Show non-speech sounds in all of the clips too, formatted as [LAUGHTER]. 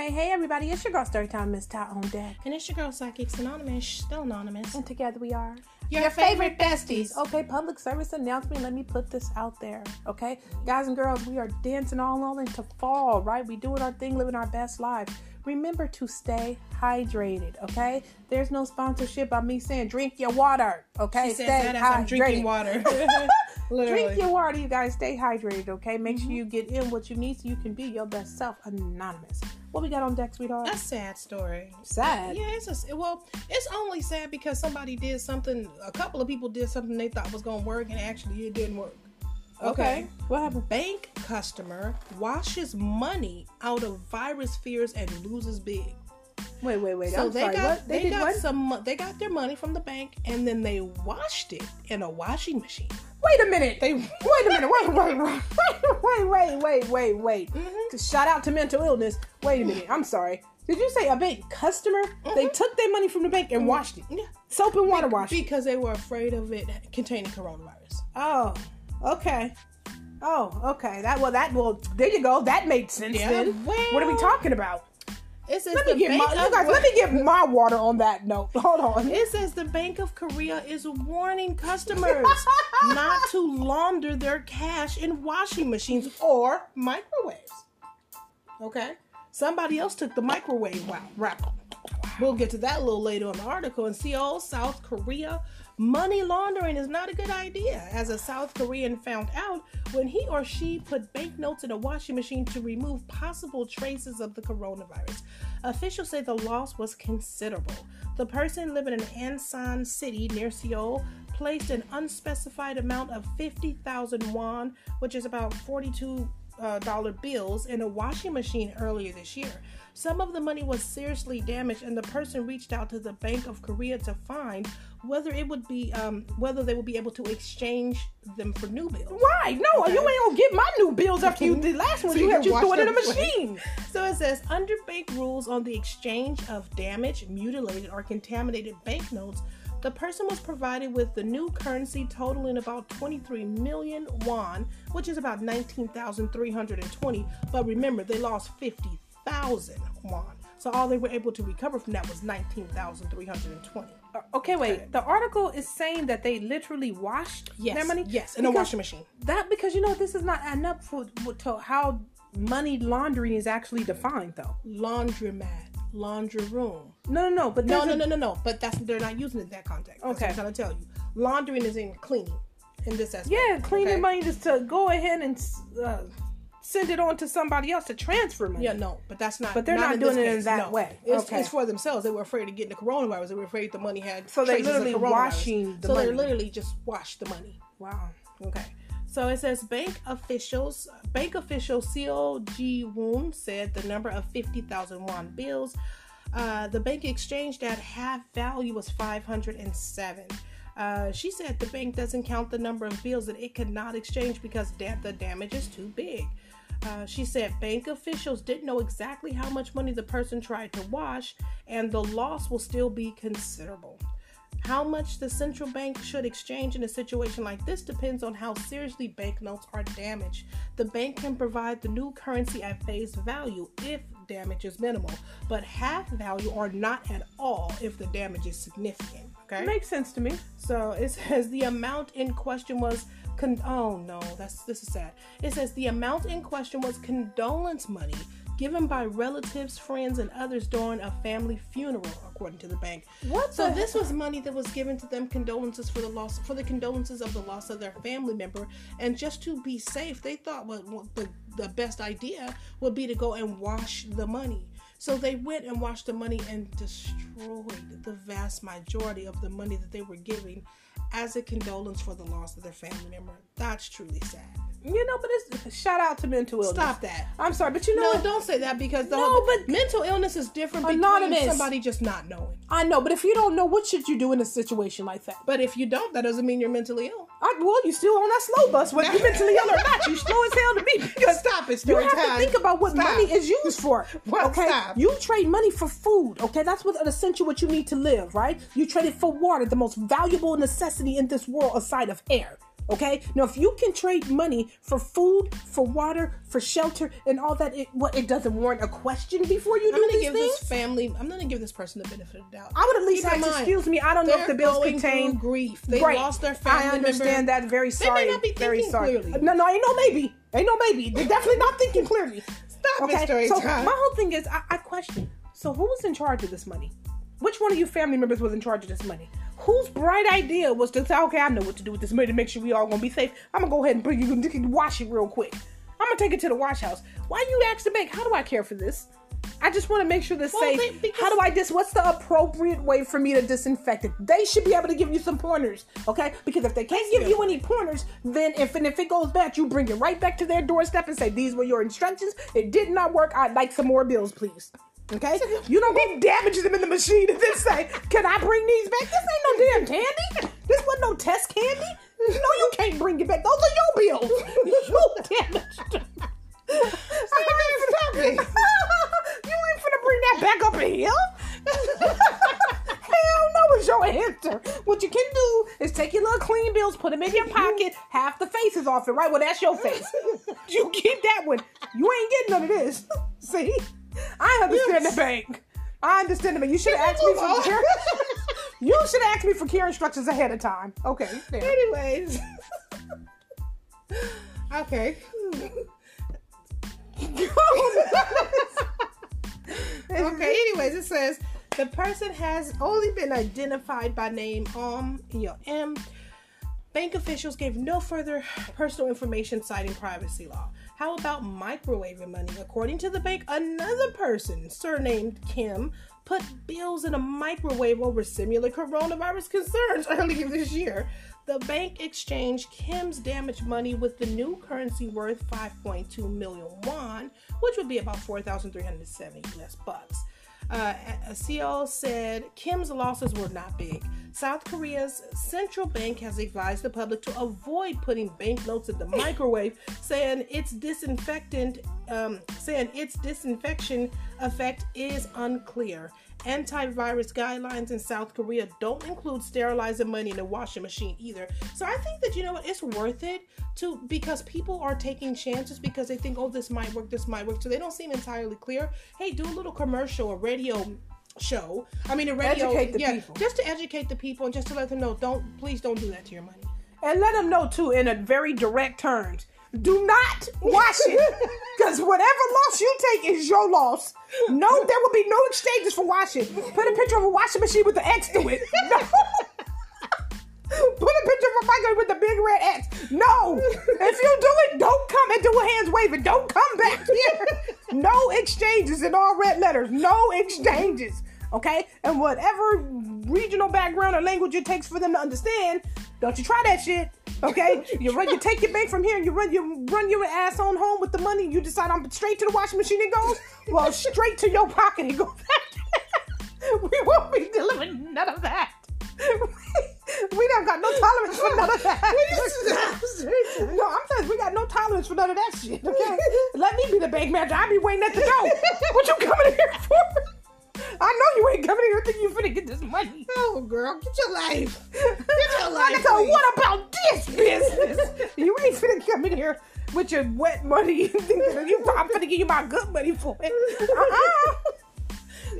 Hey, hey, everybody, it's your girl Storytime Miss Tot on deck. And it's your girl Psychics Anonymous, still anonymous. And together we are Your favorite besties. Okay, public service announcement. Let me put this out there. Okay, guys and girls, we are dancing all on into fall, right? We doing our thing, living our best lives. Remember to stay hydrated, okay? There's no sponsorship by me saying drink your water, okay? She stay that as I'm drinking water. [LAUGHS] Drink your water, you guys. Stay hydrated, okay? Make Mm-hmm. sure you get in what you need so you can be your best self, anonymous. What we got on deck, sweetheart? a sad story. sad. Yeah, it's a, well, it's only sad because somebody did something. A couple of people did something they thought was gonna work, and actually it didn't work. Okay. What happened? Bank customer washes money out of virus fears and loses big. Wait, wait, wait. So I'm they sorry. got what? they, did got what? some they got their money from the bank and then they washed it in a washing machine. Wait a minute. They Wait a minute. Wait, wait, wait, wait, wait, wait, wait, wait. Mhm. 'Cause Shout out to mental illness. Wait a minute. I'm sorry. Did you say a bank customer? They took their money from the bank and washed it. yeah Soap and water wash. because they were afraid of it containing coronavirus. Oh, okay. Oh, okay. That well, that well, there you go. That made sense. Yeah, Then well- what are we talking about? It says Let me get my of- guys. Let me get my water on that note. Hold on. It says the Bank of Korea is warning customers [LAUGHS] not to launder their cash in washing machines or microwaves. Okay? Somebody else took the microwave wow, route. We'll get to that a little later in the article. and see Seoul, South Korea, money laundering is not a good idea, as a South Korean found out when he or she put banknotes in a washing machine to remove possible traces of the coronavirus. Officials say the loss was considerable. The person living in Ansan City near Seoul placed an unspecified amount of 50,000 won, which is about 42 uh, dollar bills in a washing machine earlier this year. Some of the money was seriously damaged, and the person reached out to the Bank of Korea to find whether it would be um, whether they would be able to exchange them for new bills. Why? No, Okay. you ain't gonna get my new bills after you [LAUGHS] did last one. So you had you throw it in a machine. So it says under bank rules on the exchange of damaged, mutilated, or contaminated banknotes, the person was provided with the new currency totaling about 23 million won, which is about 19,320. But remember, they lost 50,000 won. So all they were able to recover from that was 19,320. Uh, Okay, wait. The article is saying that they literally washed Yes, their money. yes, in a washing machine. That because you know this is not adding up for, for to how money laundering is actually defined, though. Laundromat, laundry room. No, no, no. But No, no, no, no, no. But that's they're not using it in that context. Okay. I'm trying to tell you. Laundering is in cleaning in this aspect. Yeah, cleaning okay? money just to go ahead and uh, send it on to somebody else to transfer money. Yeah, no, but that's not. But they're not in doing it in that no. way. It's, Okay. it's for themselves. They were afraid of getting the coronavirus. They were afraid the money had. So of literally washing the so they money. literally just washed the money. Wow. Okay. So it says bank officials, bank official Ji Woon said the number of 50,000 won bills, uh, the bank exchanged at half value was 507. Uh, she said the bank doesn't count the number of bills that it could not exchange because da- the damage is too big. Uh, she said bank officials didn't know exactly how much money the person tried to wash, and the loss will still be considerable. How much the central bank should exchange in a situation like this depends on how seriously banknotes are damaged. The bank can provide the new currency at face value if damage is minimal, but half value or not at all if the damage is significant. Okay. Makes sense to me. So it says the amount in question was con- oh no, that's this is sad. It says the amount in question was condolence money given by relatives, friends, and others during a family funeral, according to the bank. What So this was money that was given to them condolences for the loss for the condolences of the loss of their family member, and just to be safe, they thought what, what the the best idea would be to go and wash the money. So they went and washed the money and destroyed the vast majority of the money that they were giving as a condolence for the loss of their family member. That's truly sad. You know, but it's shout out to mental illness. Stop that. I'm sorry, but you know No, what? don't say that because the No, whole, but- mental illness is different between Anonymous. somebody just not knowing. I know, but if you don't know, what should you do in a situation like that? But if you don't, that doesn't mean you're mentally ill. I, well, you still on that slow bus, whether you're [LAUGHS] mentally ill or not. You slow as hell to me. Because [LAUGHS] Stop it, You have to think about what Stop. money is used for. [LAUGHS] Well, okay, stop. you trade money for food. Okay, that's what essential what you need to live. Right? You trade it for water, the most valuable necessity in this world aside of air. Okay. Now, if you can trade money for food, for water, for shelter, and all that, it what it doesn't warrant a question before you I'm do gonna these give things. this family. I'm gonna give this person the benefit of the doubt. I would at least Keep ask, mind, excuse me, I don't know if the bills contain grief. They Right. lost their family I understand member. that. Very sorry. They may not be very thinking sorry. clearly. No, no, ain't no maybe. Ain't no maybe. They're definitely not thinking clearly. Stop it, story so time. my whole thing is, I, I question. So who was in charge of this money? Which one of you family members was in charge of this money? Whose bright idea was to say, okay, I know what to do with this money to make sure we all gonna be safe. I'm gonna go ahead and bring you, you can wash it real quick. I'm gonna take it to the wash house. Why you ask the bank? How do I care for this? I just want to make sure this Well, safe. they- How do I dis? What's the appropriate way for me to disinfect it? They should be able to give you some pointers, okay? Because if they can't give you any pointers, then if and if it goes bad, you bring it right back to their doorstep and say, "These were your instructions. It did not work. I'd like some more bills, please." Okay? You don't go damage them in the machine and then say, "Can I bring these back?" This ain't no damn candy. This wasn't no test candy. No, you can't bring it back. Those are your bills. [LAUGHS] You damaged them. Stop it. [LAUGHS] you ain't finna bring that back up in here. [LAUGHS] Hell no, it's your answer. What you can do is take your little clean bills, put them in your pocket, half the face is off it, right? Well, that's your face. You keep that one. You ain't getting none of this. See? I understand the bank. I understand the bank. You should have asked me for care. [LAUGHS] You should have asked me for care instructions ahead of time. Okay. there. Anyways. okay. [LAUGHS] okay, anyways, it says the person has only been identified by name um you know, M. Bank officials gave no further personal information citing privacy law. How about microwaving money? According to the bank, another person, surnamed Kim, put bills in a microwave over similar coronavirus concerns [LAUGHS] earlier this year. The bank exchanged Kim's damaged money with the new currency worth 5.2 million won, which would be about 4,370 US bucks. Uh, CEO said Kim's losses were not big. South Korea's central bank has advised the public to avoid putting banknotes in the microwave, saying its disinfectant, um, saying its disinfection effect is unclear. Antivirus guidelines in South Korea don't include sterilizing money in a washing machine either. So I think that you know what, it's worth it to because people are taking chances because they think, oh, this might work, this might work. So they don't seem entirely clear. Hey, do a little commercial, a radio show. I mean, a radio, Educate the yeah, people. just to educate the people and just to let them know, don't please don't do that to your money. And let them know too, in a very direct terms. Do not wash it, [LAUGHS] because whatever loss you take is your loss. No, there will be no exchanges for washing. Put a picture of a washing machine with the X to it. [LAUGHS] No. Put a picture of a microwave with the big red X. No, if you do it, don't come and do a hands waving. Don't come back here. No exchanges in all red letters. No exchanges. Okay, and whatever regional background or language it takes for them to understand, don't you try that shit. Okay, you run, you take your bank from here, and you run, you run your ass on home with the money. And You decide I'm straight to the washing machine. It goes well straight to your pocket. It goes. Back. [LAUGHS] we won't be delivering none of that. [LAUGHS] we don't got no tolerance for none of that. [LAUGHS] no, I'm saying we got no tolerance for none of that shit. Okay, let me be the bank manager. I be waiting at the door. what you coming here for? I know you ain't coming here thinking you finna get this money. Oh, girl, get your life. Get your life. please. what about this business? you ain't finna come in here with your wet money. [LAUGHS] you, I'm finna give you my good money for it. Uh-uh.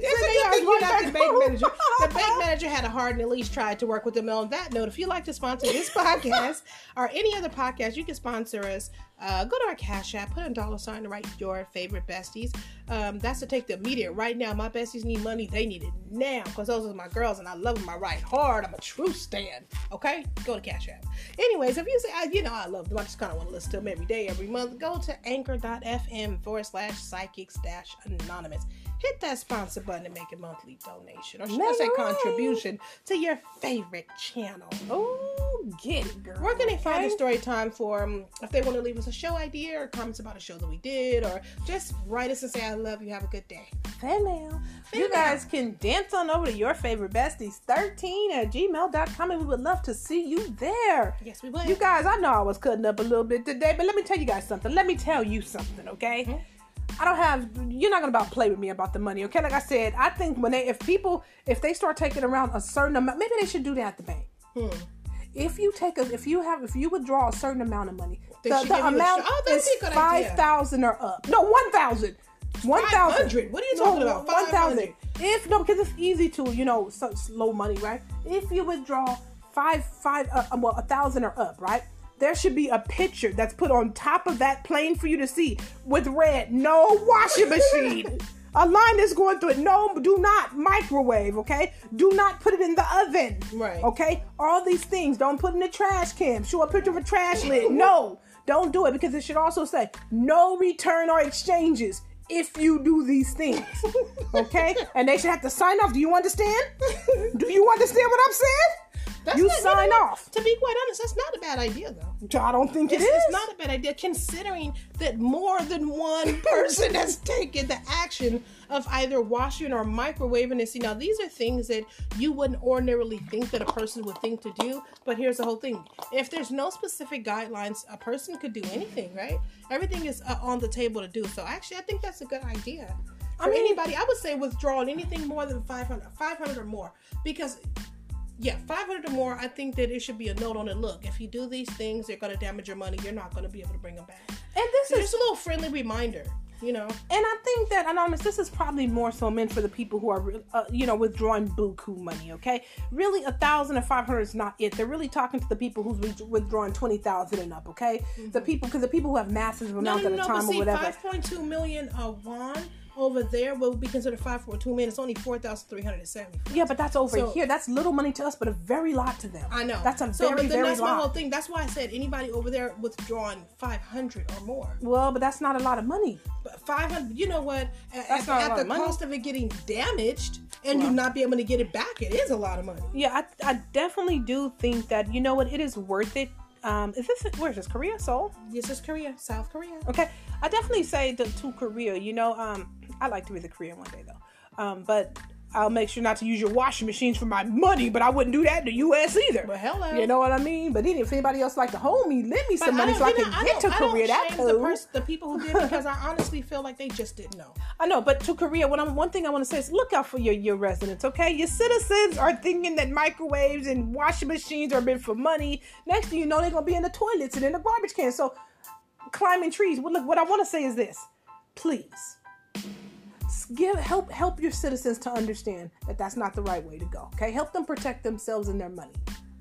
A good thing the bank manager. The [LAUGHS] bank manager had a hard and at least tried to work with them. On that note, if you'd like to sponsor this [LAUGHS] podcast or any other podcast, you can sponsor us. Uh, go to our Cash App, put a dollar sign to write your favorite besties. Um, that's to take the immediate right now. My besties need money; they need it now because those are my girls, and I love them. I ride hard. I'm a true stand. Okay, go to Cash App. Anyways, if you say, I, you know, I love them, I just kind of want to listen to them every day, every month. Go to anchor.fm forward slash psychics dash anonymous hit that sponsor button and make a monthly donation or should I say it contribution to your favorite channel. Oh, get it, girl. Where can they find the story time for um, if they want to leave us a show idea or comments about a show that we did or just write us and say I love you, have a good day. Fan mail. You guys can dance on over to your favorite besties 13 at gmail.com and we would love to see you there. Yes, we will. You guys, I know I was cutting up a little bit today, but let me tell you guys something. Let me tell you something, okay? Mm-hmm. I don't have. You're not gonna about play with me about the money, okay? Like I said, I think when they, if people, if they start taking around a certain amount, maybe they should do that at the bank. Hmm. If you take a, if you have, if you withdraw a certain amount of money, They the, the give you a amount oh, is a good idea. five thousand or up. No, one thousand. One thousand. What are you talking about? One thousand. If no, because it's easy to, you know, such low money, right? If you withdraw five, five, uh, um, well, a thousand or up, right? There should be a picture that's put on top of that plane for you to see with red. No washing [LAUGHS] machine. a line that's going through it. No, do not microwave. Okay, do not put it in the oven. Right. Okay, all these things. Don't put in the trash can. Show a picture of a trash lid. [LAUGHS] No, don't do it because it should also say no return or exchanges if you do these things. [LAUGHS] Okay, and they should have to sign off. Do you understand? Do you understand what I'm saying? That's you not- sign off. To be quite honest, that's not a bad idea though. I don't think it It's, it's not a bad idea considering that more than one [LAUGHS] person has taken the action of either washing or microwaving. And see, now these are things that you wouldn't ordinarily think that a person would think to do. But here's the whole thing: if there's no specific guidelines, a person could do anything, right? Everything is uh, on the table to do. So actually, I think that's a good idea. For mean- anybody, I would say withdrawing anything more than 500, 500 or more, because yeah, 500 or more, I think that it should be a note on it. Look, if you do these things, they're going to damage your money. You're not going to be able to bring them back. and this is just a little friendly reminder, you know. And I think that anonymous, this is probably more so meant for the people who are, uh, you know, withdrawing buku money. Okay, really, a thousand or five hundred is not it. They're really talking to the people who's with- withdrawing twenty thousand and up. Okay, the people because the people who have massive Mm-hmm. No, amounts no, at a no, time but or see, whatever. 5.2 million uh, won over there will be considered 5.2 million. It's only 4,370. Yeah, but that's over So- here. That's little money to us, but a very lot to them. I know. That's a so, very, but then very that's my whole thing. That's why I said anybody over there withdrawing 500 or more. Well, but that's not a lot of money. But 500, you know what? That's at- not a lot the of money. cost of it getting damaged and Well. you not be able to get it back, it is a lot of money. Yeah, I, I definitely do think that you know what, it is worth it. Um, is this where's this Korea, Seoul? This is Korea, South Korea. Okay, I definitely say to, to Korea. You know, um, I like to visit Korea one day though. Um, but I'll make sure not to use your washing machines for my money. But I wouldn't do that in the U.S. either. Well, hello. You know what I mean? But then if anybody else like to hold me, lend me But some money so I can know, get to I don't Korea. That the, pers- the people who did because I honestly feel like they just didn't know. [LAUGHS] I know, but to Korea, what I'm one thing I want to say is look out for your your residents, okay? Your citizens are thinking that microwaves and washing machines are meant for money. Next thing you know, they're gonna be in the toilets and in the garbage cans. So climbing trees. Well, look, what I want to say is this: please give help help your citizens to understand that that's not the right way to go. Okay, help them protect themselves and their money.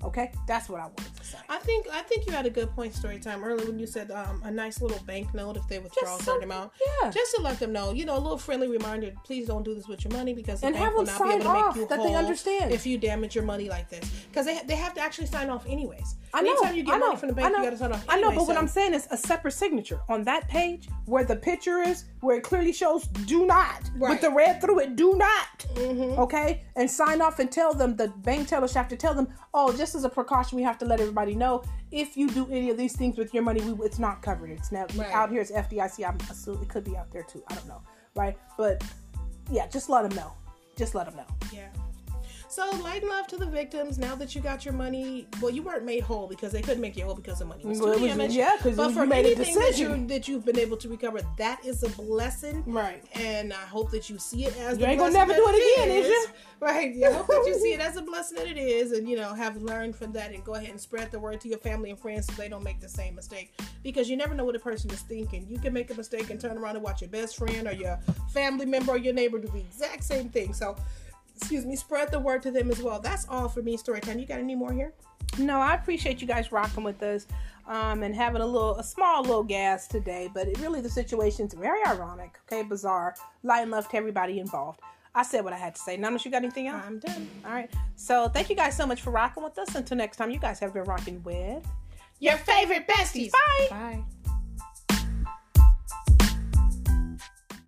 Okay, that's what I wanted I think I think you had a good point story time earlier when you said um, a nice little bank note if they withdraw a certain amount. yeah. Just to let them know, you know, a little friendly reminder. Please don't do this with your money because the And bank have will not be able to make off you that they understand. if you damage your money like this. Because they they have to actually sign off anyways. I know. Anytime you get I know, money from the bank, I know, you got to sign off. I know, anyway, but what I'm saying is a separate signature on that page where the picture is, where it clearly shows "do not" with the red through it. Do not. Mhm. Okay, and sign off and tell them the bank teller should have to tell them, oh, just as a precaution, we have to let everybody know if you do any of these things with your money, we, it's not covered. It's now Right. out here. It's FDIC. I'm assuming it could be out there too. I don't know, right? But yeah, just let them know. Just let them know. Yeah. So light and love to the victims. Now that you got your money, well, you weren't made whole because they couldn't make you whole because the money was too Well, damaged. yeah, 'cause but you for made a anything that decision. you that you've been able to recover, that is a blessing. Right. And I hope that you see it as You ain't gonna never do it again, is you? Right. Yeah. I hope that you see it [LAUGHS] as a blessing that it is, and you know have learned from that, and go ahead and spread the word to your family and friends so they don't make the same mistake. Because you never know what a person is thinking. You can make a mistake and turn around and watch your best friend or your family member or your neighbor do the exact same thing. So. Excuse me, spread the word to them as well. That's all for me, Storytime. You got any more here? No, I appreciate you guys rocking with us um, and having a little, a small little gas today. But it really, the situation's very ironic, okay, bizarre. Light and love to everybody involved. I said what I had to say. None of you got anything else? I'm done. All right. So thank you guys so much for rocking with us. Until next time, you guys have been rocking with Your favorite besties. Bye. Bye.